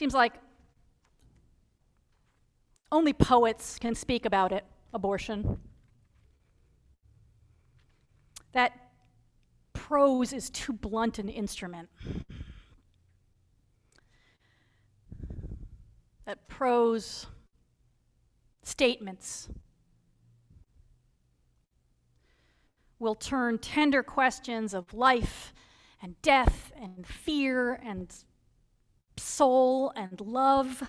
Seems like only poets can speak about it abortion. That prose is too blunt an instrument. That prose statements will turn tender questions of life and death and fear and soul and love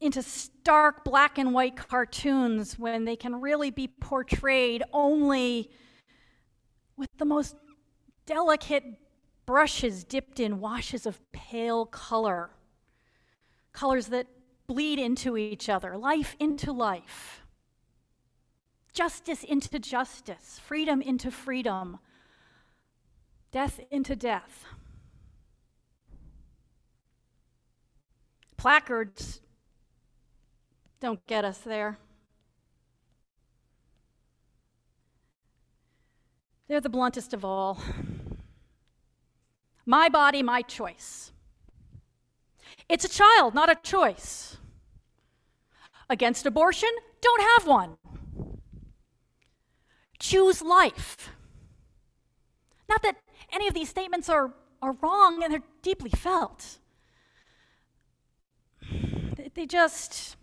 into stark black and white cartoons when they can really be portrayed only with the most delicate brushes dipped in washes of pale color, colors that bleed into each other, life into life, justice into justice, freedom into freedom, death into death. Placards don't get us there. They're the bluntest of all. My body, my choice. It's a child, not a choice. Against abortion? Don't have one. Choose life. Not that any of these statements are, are wrong and they're deeply felt. They just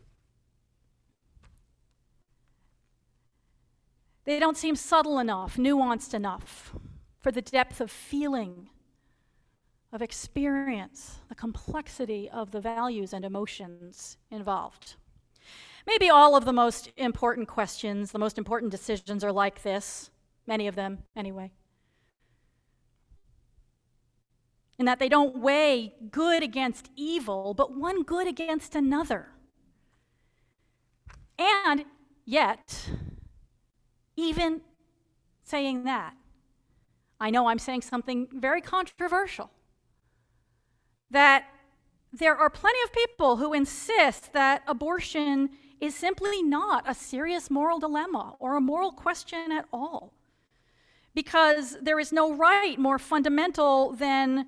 They don't seem subtle enough, nuanced enough for the depth of feeling, of experience, the complexity of the values and emotions involved. Maybe all of the most important questions, the most important decisions are like this, many of them anyway. In that they don't weigh good against evil, but one good against another. And yet, even saying that, I know I'm saying something very controversial. That there are plenty of people who insist that abortion is simply not a serious moral dilemma or a moral question at all. Because there is no right more fundamental than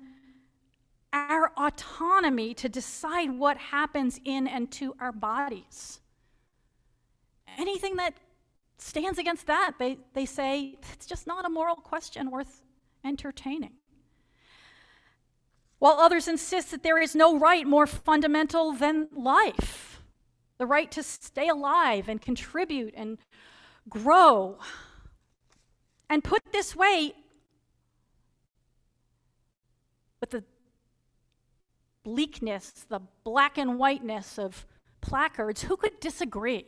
our autonomy to decide what happens in and to our bodies. Anything that stands against that. They, they say it's just not a moral question worth entertaining. While others insist that there is no right more fundamental than life the right to stay alive and contribute and grow. And put this way, with the bleakness, the black and whiteness of placards, who could disagree?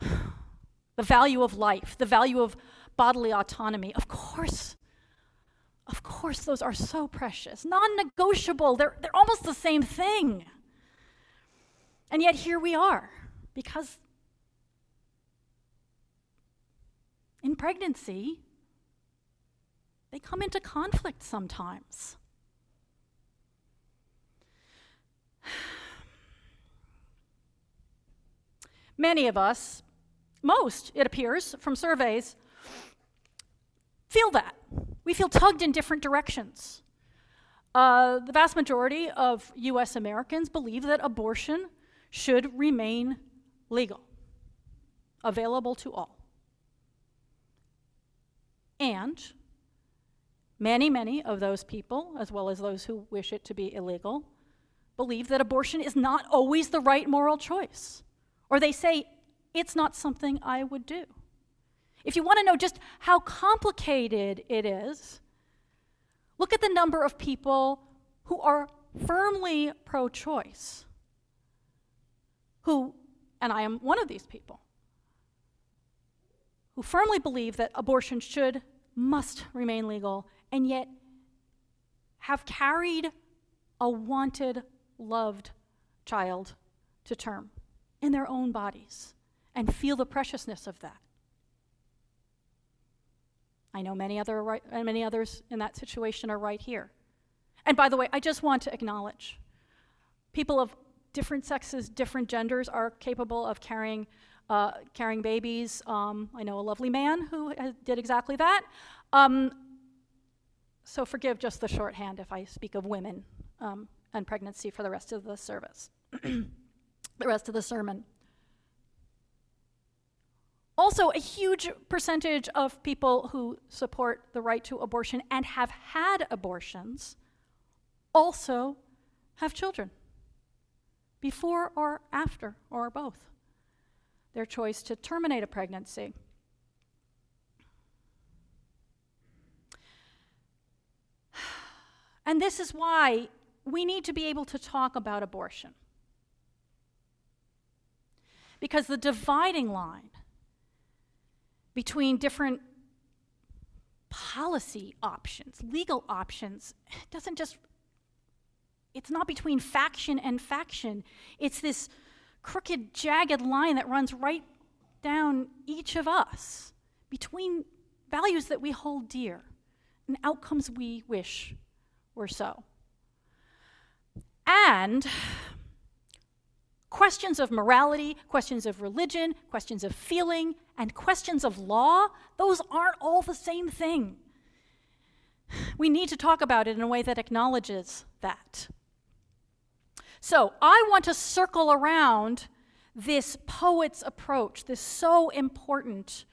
the value of life, the value of bodily autonomy. Of course, of course, those are so precious, non negotiable. They're, they're almost the same thing. And yet, here we are, because in pregnancy, they come into conflict sometimes. Many of us most, it appears, from surveys, feel that. We feel tugged in different directions. Uh, the vast majority of US Americans believe that abortion should remain legal, available to all. And many, many of those people, as well as those who wish it to be illegal, believe that abortion is not always the right moral choice. Or they say it's not something I would do. If you want to know just how complicated it is, look at the number of people who are firmly pro choice, who, and I am one of these people, who firmly believe that abortion should, must remain legal, and yet have carried a wanted, loved child to term in their own bodies and feel the preciousness of that. I know many, other right, many others in that situation are right here. And by the way, I just want to acknowledge people of different sexes, different genders are capable of carrying, uh, carrying babies. Um, I know a lovely man who did exactly that. Um, so forgive just the shorthand if I speak of women um, and pregnancy for the rest of the service, the rest of the sermon. Also, a huge percentage of people who support the right to abortion and have had abortions also have children, before or after, or both. Their choice to terminate a pregnancy. And this is why we need to be able to talk about abortion. Because the dividing line between different policy options, legal options, doesn't just, it's not between faction and faction. It's this crooked, jagged line that runs right down each of us between values that we hold dear and outcomes we wish were so. And questions of morality, questions of religion, questions of feeling, and questions of law, those aren't all the same thing. We need to talk about it in a way that acknowledges that. So, I want to circle around this poet's approach, this so important,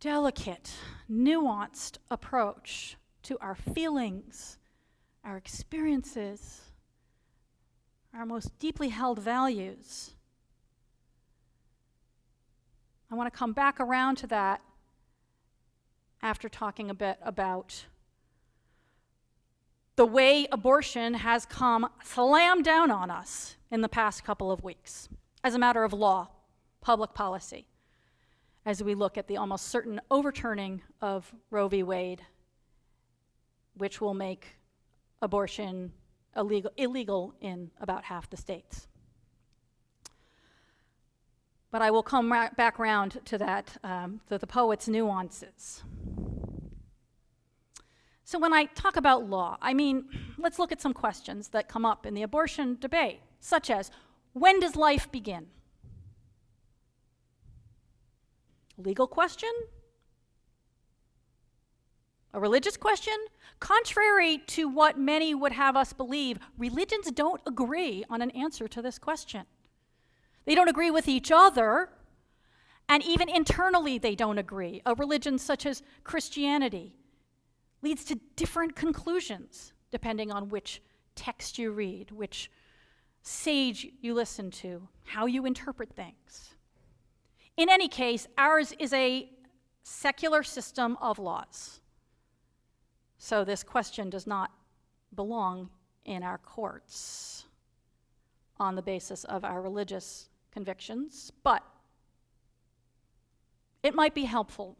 delicate, nuanced approach to our feelings, our experiences, our most deeply held values. I want to come back around to that after talking a bit about the way abortion has come slam down on us in the past couple of weeks as a matter of law, public policy, as we look at the almost certain overturning of Roe v. Wade, which will make abortion illegal, illegal in about half the states. But I will come back round to that, um, to the poet's nuances. So, when I talk about law, I mean, let's look at some questions that come up in the abortion debate, such as when does life begin? Legal question? A religious question? Contrary to what many would have us believe, religions don't agree on an answer to this question. They don't agree with each other, and even internally, they don't agree. A religion such as Christianity leads to different conclusions depending on which text you read, which sage you listen to, how you interpret things. In any case, ours is a secular system of laws. So this question does not belong in our courts on the basis of our religious convictions, but it might be helpful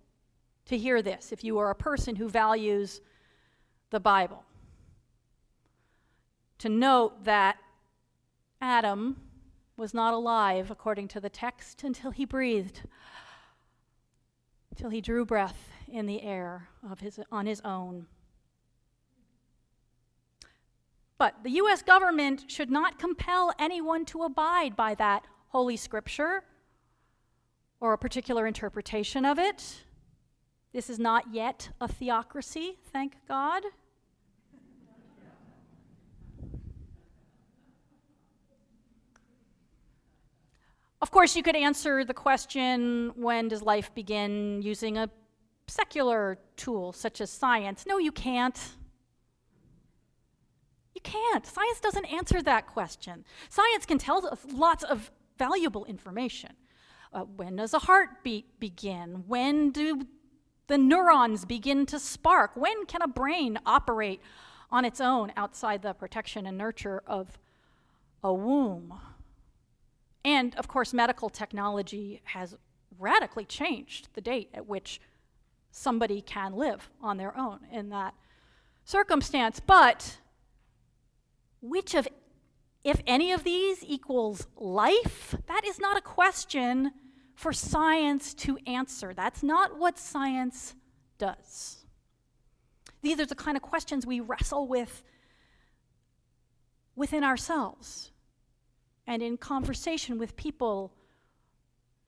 to hear this if you are a person who values the Bible. To note that Adam was not alive, according to the text, until he breathed, till he drew breath in the air of his, on his own. But the US government should not compel anyone to abide by that Holy Scripture or a particular interpretation of it. This is not yet a theocracy, thank God. Of course, you could answer the question when does life begin using a secular tool such as science? No, you can't. You can't. Science doesn't answer that question. Science can tell us lots of valuable information. Uh, when does a heartbeat begin? When do the neurons begin to spark? When can a brain operate on its own outside the protection and nurture of a womb? And of course, medical technology has radically changed the date at which somebody can live on their own in that circumstance. But which of, if any of these equals life? That is not a question for science to answer. That's not what science does. These are the kind of questions we wrestle with within ourselves and in conversation with people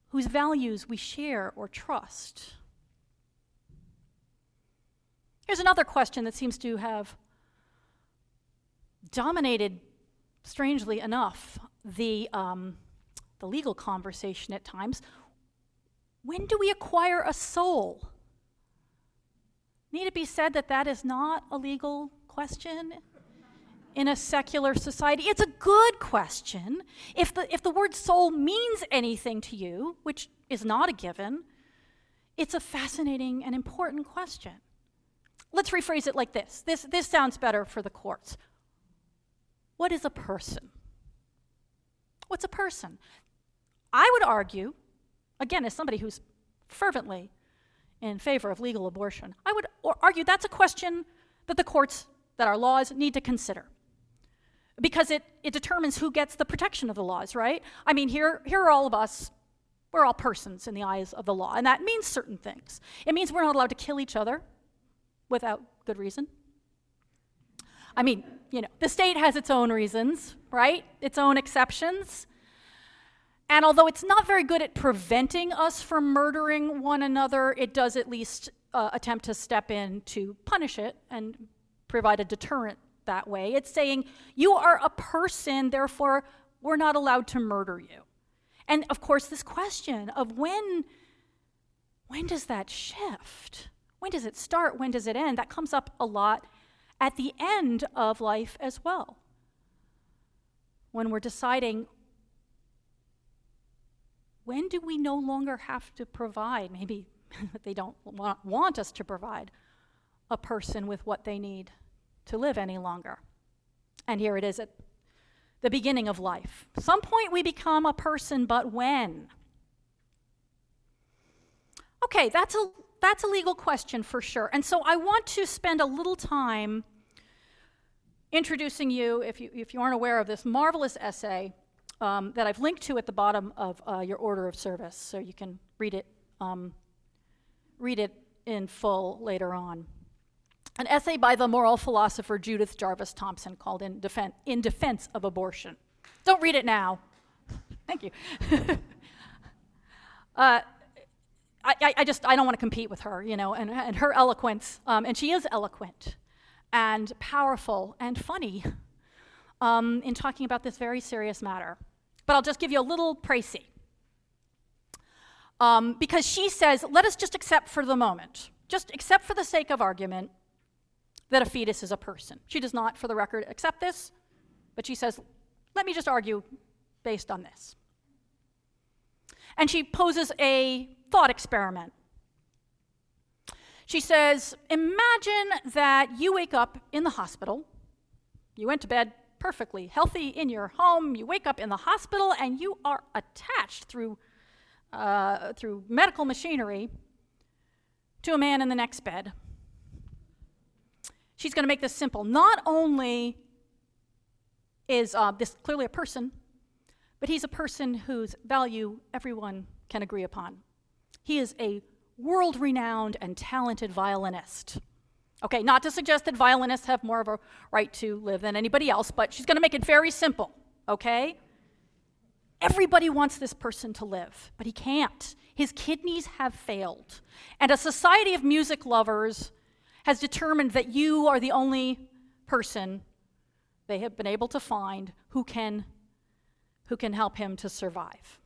whose values we share or trust. Here's another question that seems to have dominated, strangely enough, the, um, the legal conversation at times. When do we acquire a soul? Need it be said that that is not a legal question in a secular society? It's a good question. If the, if the word soul means anything to you, which is not a given, it's a fascinating and important question. Let's rephrase it like this. This, this sounds better for the courts. What is a person? What's a person? I would argue, again, as somebody who's fervently in favor of legal abortion, I would argue that's a question that the courts, that our laws need to consider. Because it, it determines who gets the protection of the laws, right? I mean, here, here are all of us, we're all persons in the eyes of the law, and that means certain things. It means we're not allowed to kill each other without good reason. I mean, you know, the state has its own reasons, right? Its own exceptions. And although it's not very good at preventing us from murdering one another, it does at least uh, attempt to step in to punish it and provide a deterrent that way. It's saying, you are a person, therefore, we're not allowed to murder you. And of course, this question of when, when does that shift? When does it start? When does it end? That comes up a lot at the end of life as well. When we're deciding when do we no longer have to provide, maybe they don't want, us to provide, a person with what they need to live any longer? And here it is at the beginning of life. Some point we become a person, but when? Okay, that's a that's a legal question for sure. And so I want to spend a little time introducing you, if you, if you aren't aware of this marvelous essay um, that I've linked to at the bottom of uh, your order of service, so you can read it, um, read it in full later on. An essay by the moral philosopher Judith Jarvis Thomson called In, Defen- in Defense of Abortion. Don't read it now. Thank you. uh, I, I, just I don't want to compete with her, you know, and, and her eloquence, um, and she is eloquent and powerful and funny um, in talking about this very serious matter but I'll just give you a little précis. Um, because she says, let us just accept for the moment, just accept for the sake of argument, that a fetus is a person. She does not, for the record, accept this, but she says, let me just argue based on this. And she poses a thought experiment. She says, Imagine that you wake up in the hospital, you went to bed perfectly healthy in your home. You wake up in the hospital and you are attached through, uh, through medical machinery to a man in the next bed. She's going to make this simple. Not only is uh, this clearly a person, but he's a person whose value everyone can agree upon. He is a world renowned and talented violinist. Okay, not to suggest that violinists have more of a right to live than anybody else, but she's going to make it very simple, okay? Everybody wants this person to live, but he can't. His kidneys have failed. And a society of music lovers has determined that you are the only person they have been able to find who can, who can help him to survive.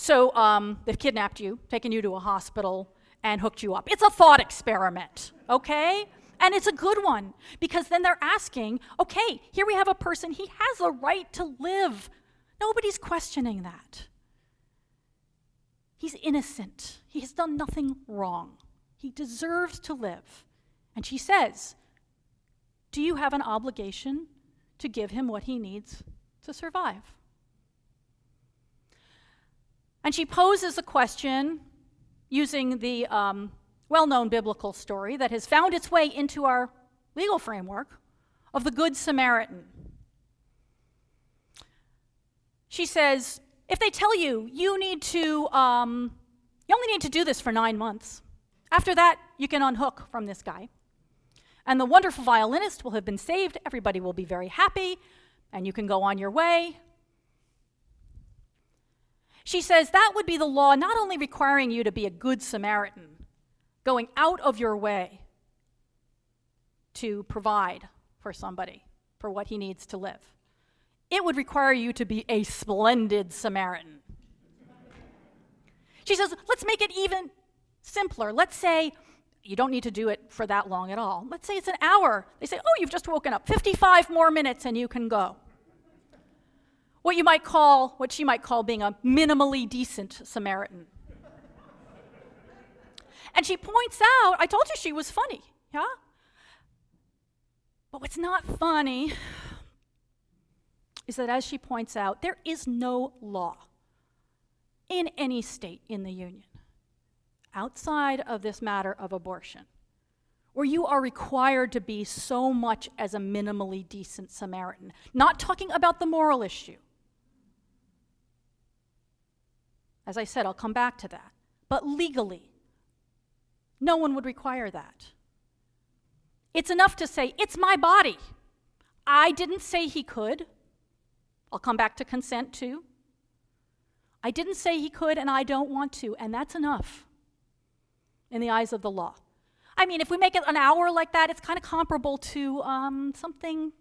So um, they've kidnapped you, taken you to a hospital, and hooked you up. It's a thought experiment, okay? And it's a good one because then they're asking, okay, here we have a person, he has a right to live. Nobody's questioning that. He's innocent, he has done nothing wrong. He deserves to live. And she says, Do you have an obligation to give him what he needs to survive? And she poses a question using the um, well known biblical story that has found its way into our legal framework of the Good Samaritan. She says, if they tell you you need to, um, you only need to do this for nine months, after that, you can unhook from this guy. And the wonderful violinist will have been saved, everybody will be very happy, and you can go on your way. She says that would be the law not only requiring you to be a good Samaritan, going out of your way to provide for somebody, for what he needs to live. It would require you to be a splendid Samaritan. She says, let's make it even simpler. Let's say you don't need to do it for that long at all. Let's say it's an hour. They say, oh, you've just woken up. 55 more minutes and you can go. What you might call, what she might call being a minimally decent Samaritan. and she points out, I told you she was funny, yeah? But what's not funny is that, as she points out, there is no law in any state in the Union outside of this matter of abortion where you are required to be so much as a minimally decent Samaritan. Not talking about the moral issue. As I said, I'll come back to that. But legally, no one would require that. It's enough to say, it's my body. I didn't say he could. I'll come back to consent too. I didn't say he could, and I don't want to, and that's enough in the eyes of the law. I mean, if we make it an hour like that, it's kind of comparable to um, something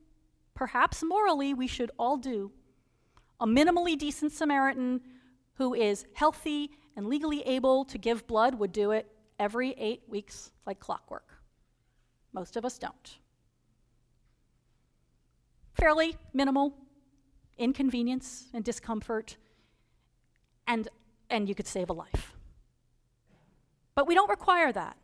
perhaps morally we should all do. A minimally decent Samaritan who is healthy and legally able to give blood would do it every eight weeks like clockwork. Most of us don't. Fairly minimal inconvenience and discomfort, and, and you could save a life. But we don't require that.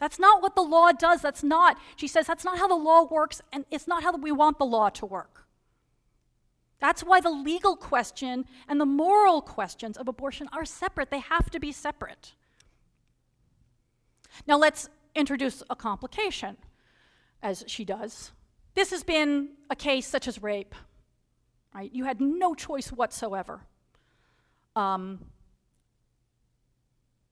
That's not what the law does. That's not, she says, that's not how the law works, and it's not how we want the law to work. That's why the legal question and the moral questions of abortion are separate. They have to be separate. Now let's introduce a complication, as she does. This has been a case such as rape, right? You had no choice whatsoever. Um,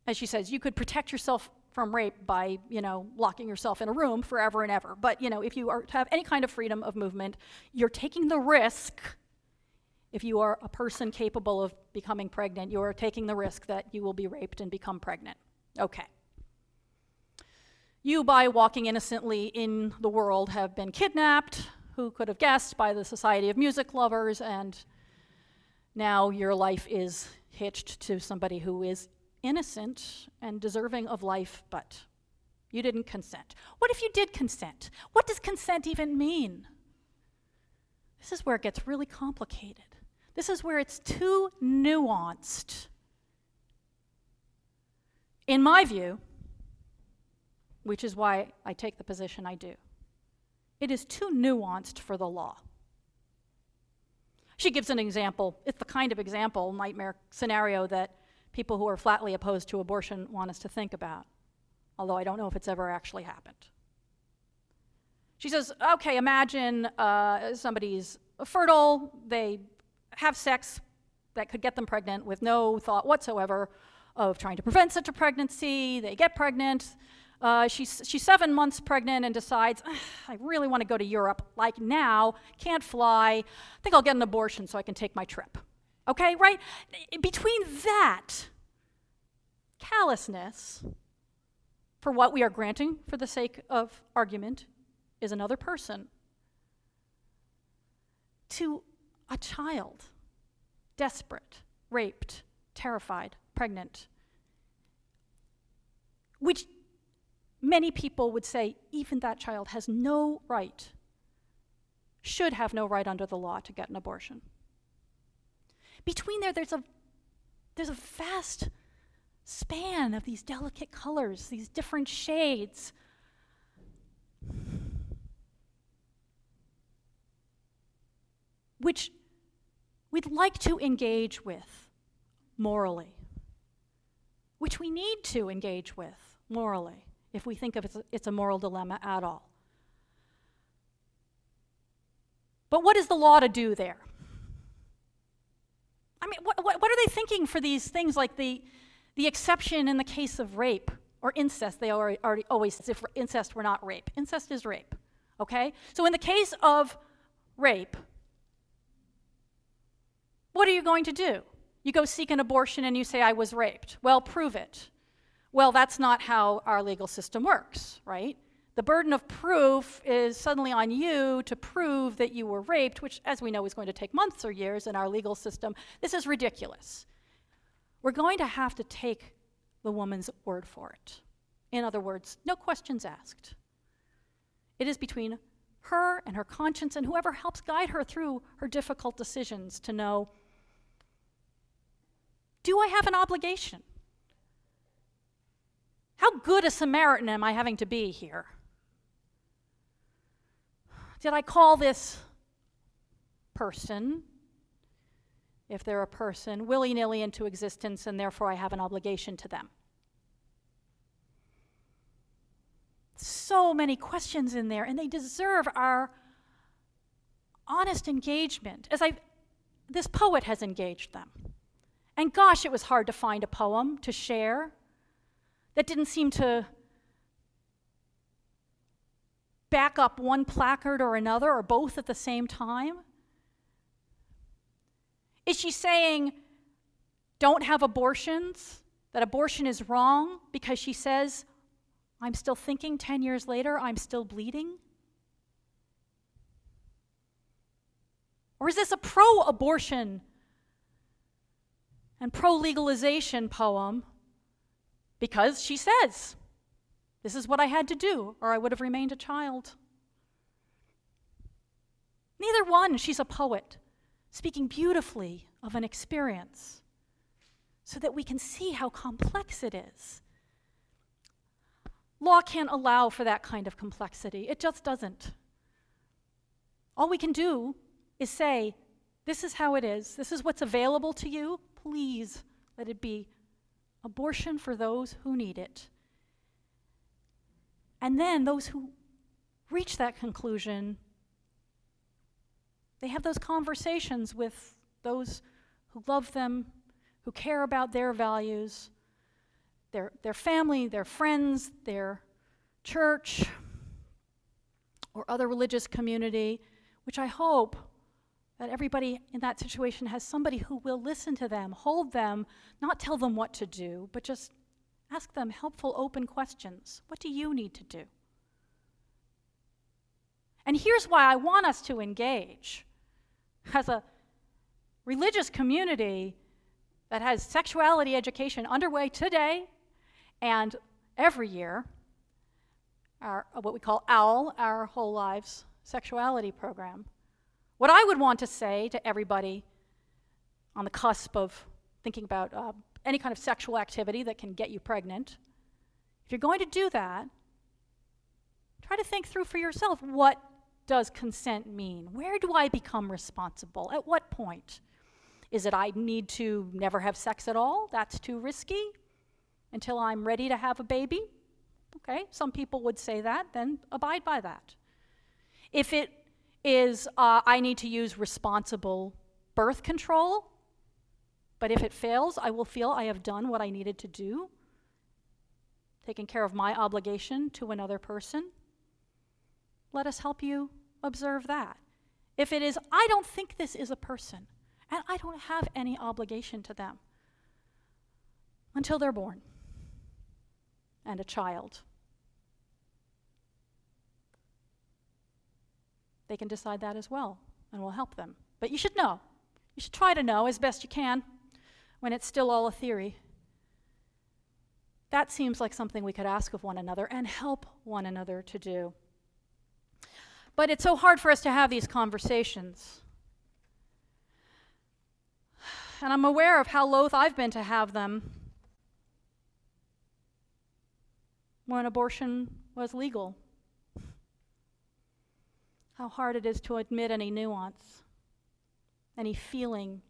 as she says, you could protect yourself from rape by, you know, locking yourself in a room forever and ever. But, you know, if you are have any kind of freedom of movement, you're taking the risk. If you are a person capable of becoming pregnant, you are taking the risk that you will be raped and become pregnant. Okay. You, by walking innocently in the world, have been kidnapped. Who could have guessed by the Society of Music Lovers? And now your life is hitched to somebody who is innocent and deserving of life, but you didn't consent. What if you did consent? What does consent even mean? This is where it gets really complicated. This is where it's too nuanced. In my view, which is why I take the position I do. It is too nuanced for the law. She gives an example. It's the kind of example, nightmare scenario that people who are flatly opposed to abortion want us to think about, although I don't know if it's ever actually happened. She says, okay, imagine uh, somebody's fertile, they have sex that could get them pregnant with no thought whatsoever of trying to prevent such a pregnancy, they get pregnant, uh, she's, she's seven months pregnant and decides, I really want to go to Europe, like now, can't fly. I think I'll get an abortion so I can take my trip. Okay, right? Between that callousness for what we are granting for the sake of argument is another person to a child, desperate, raped, terrified, pregnant, which many people would say even that child has no right, should have no right under the law to get an abortion. Between there, there's a, there's a vast span of these delicate colors, these different shades. Which we'd like to engage with morally, which we need to engage with morally if we think of it, it's a moral dilemma at all. But what is the law to do there? I mean, what, what, are they thinking for these things like the, the exception in the case of rape or incest? They already, already always, if incest were not rape. Incest is rape, okay? So in the case of rape, what are you going to do? You go seek an abortion and you say, I was raped. Well, prove it. Well, that's not how our legal system works, right? the burden of proof is suddenly on you to prove that you were raped, which, as we know, is going to take months or years in our legal system. This is ridiculous. We're going to have to take the woman's word for it. In other words, no questions asked. It is between her and her conscience and whoever helps guide her through her difficult decisions to know do I have an obligation? How good a Samaritan am I having to be here? Did I call this person, if they're a person, willy nilly into existence and therefore I have an obligation to them? So many questions in there, and they deserve our honest engagement. As I, this poet has engaged them. And gosh, it was hard to find a poem to share that didn't seem to back up one placard or another or both at the same time? Is she saying, don't have abortions, that abortion is wrong because she says, I'm still thinking 10 years later, I'm still bleeding? Or is this a pro abortion and pro legalization poem because she says, this is what I had to do, or I would have remained a child. Neither one. She's a poet, speaking beautifully of an experience so that we can see how complex it is. Law can't allow for that kind of complexity, it just doesn't. All we can do is say, This is how it is, this is what's available to you. Please let it be abortion for those who need it. And then those who reach that conclusion, they have those conversations with those who love them, who care about their values, their, their family, their friends, their church, or other religious community, which I hope that everybody in that situation has somebody who will listen to them, hold them, not tell them what to do, but just Ask them helpful, open questions. What do you need to do? And here's why I want us to engage. As a religious community that has sexuality education underway today and every year, our, what we call OWL, our Whole Lives Sexuality Program. What I would want to say to everybody on the cusp of thinking about uh, any kind of sexual activity that can get you pregnant, if you're going to do that, try to think through for yourself what does consent mean? Where do I become responsible? At what point? Is it I need to never have sex at all? That's too risky until I'm ready to have a baby? Okay, some people would say that, then abide by that. If it is uh, I need to use responsible birth control, but if it fails, I will feel I have done what I needed to do, taken care of my obligation to another person. Let us help you observe that. If it is, I don't think this is a person, and I don't have any obligation to them until they're born and a child. They can decide that as well, and we'll help them. But you should know. You should try to know as best you can when it's still all a theory. That seems like something we could ask of one another and help one another to do. But it's so hard for us to have these conversations. And I'm aware of how loath I've been to have them when abortion was legal. How hard it is to admit any nuance, any feeling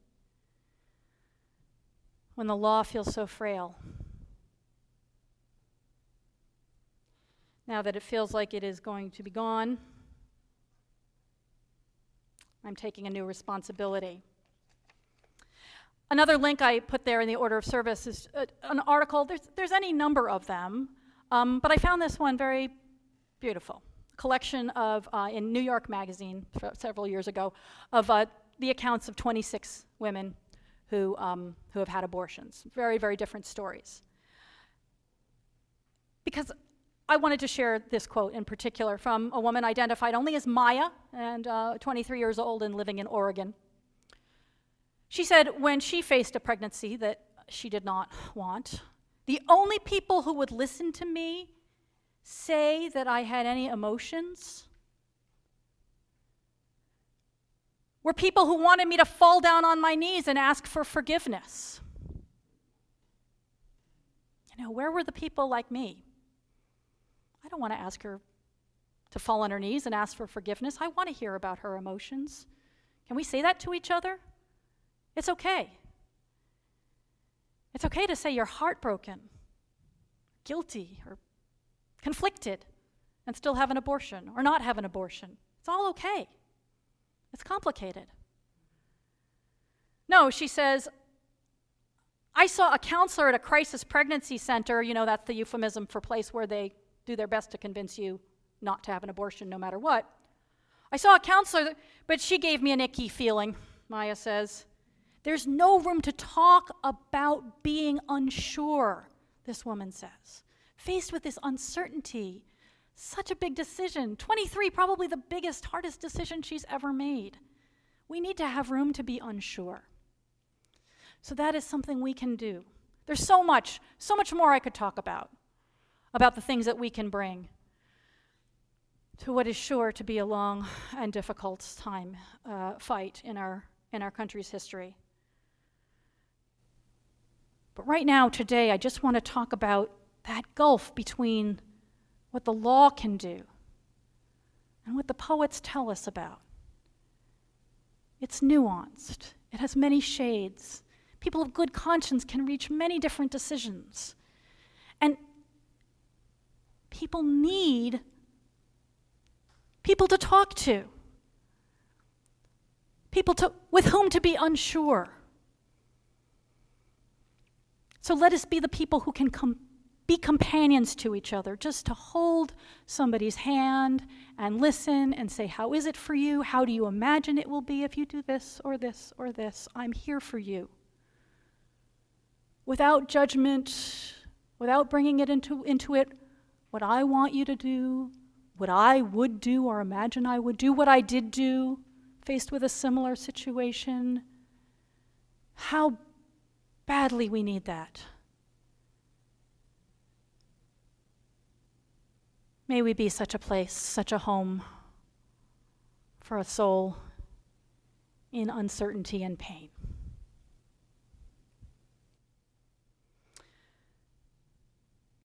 when the law feels so frail. Now that it feels like it is going to be gone, I'm taking a new responsibility. Another link I put there in the order of service is uh, an article. There's, there's any number of them, um, but I found this one very beautiful. Collection of, uh, in New York Magazine several years ago, of uh, the accounts of 26 women who, um, who have had abortions. Very, very different stories. Because I wanted to share this quote in particular from a woman identified only as Maya and uh, 23 years old and living in Oregon. She said when she faced a pregnancy that she did not want, the only people who would listen to me say that I had any emotions were people who wanted me to fall down on my knees and ask for forgiveness. You know, where were the people like me? I don't want to ask her to fall on her knees and ask for forgiveness. I want to hear about her emotions. Can we say that to each other? It's okay. It's okay to say you're heartbroken, guilty, or conflicted, and still have an abortion or not have an abortion. It's all okay. It's complicated. No, she says, I saw a counselor at a crisis pregnancy center. You know, that's the euphemism for place where they do their best to convince you not to have an abortion no matter what. I saw a counselor, but she gave me an icky feeling, Maya says. There's no room to talk about being unsure, this woman says. Faced with this uncertainty, such a big decision. 23, probably the biggest, hardest decision she's ever made. We need to have room to be unsure. So that is something we can do. There's so much, so much more I could talk about, about the things that we can bring to what is sure to be a long and difficult time uh, fight in our, in our country's history. But right now, today, I just want to talk about that gulf between what the law can do and what the poets tell us about. It's nuanced, it has many shades. People of good conscience can reach many different decisions. And people need people to talk to, people to, with whom to be unsure. So let us be the people who can com- be companions to each other, just to hold somebody's hand and listen and say, How is it for you? How do you imagine it will be if you do this or this or this? I'm here for you. Without judgment, without bringing it into, into it, what I want you to do, what I would do or imagine I would do, what I did do faced with a similar situation. How Badly, we need that. May we be such a place, such a home for a soul in uncertainty and pain.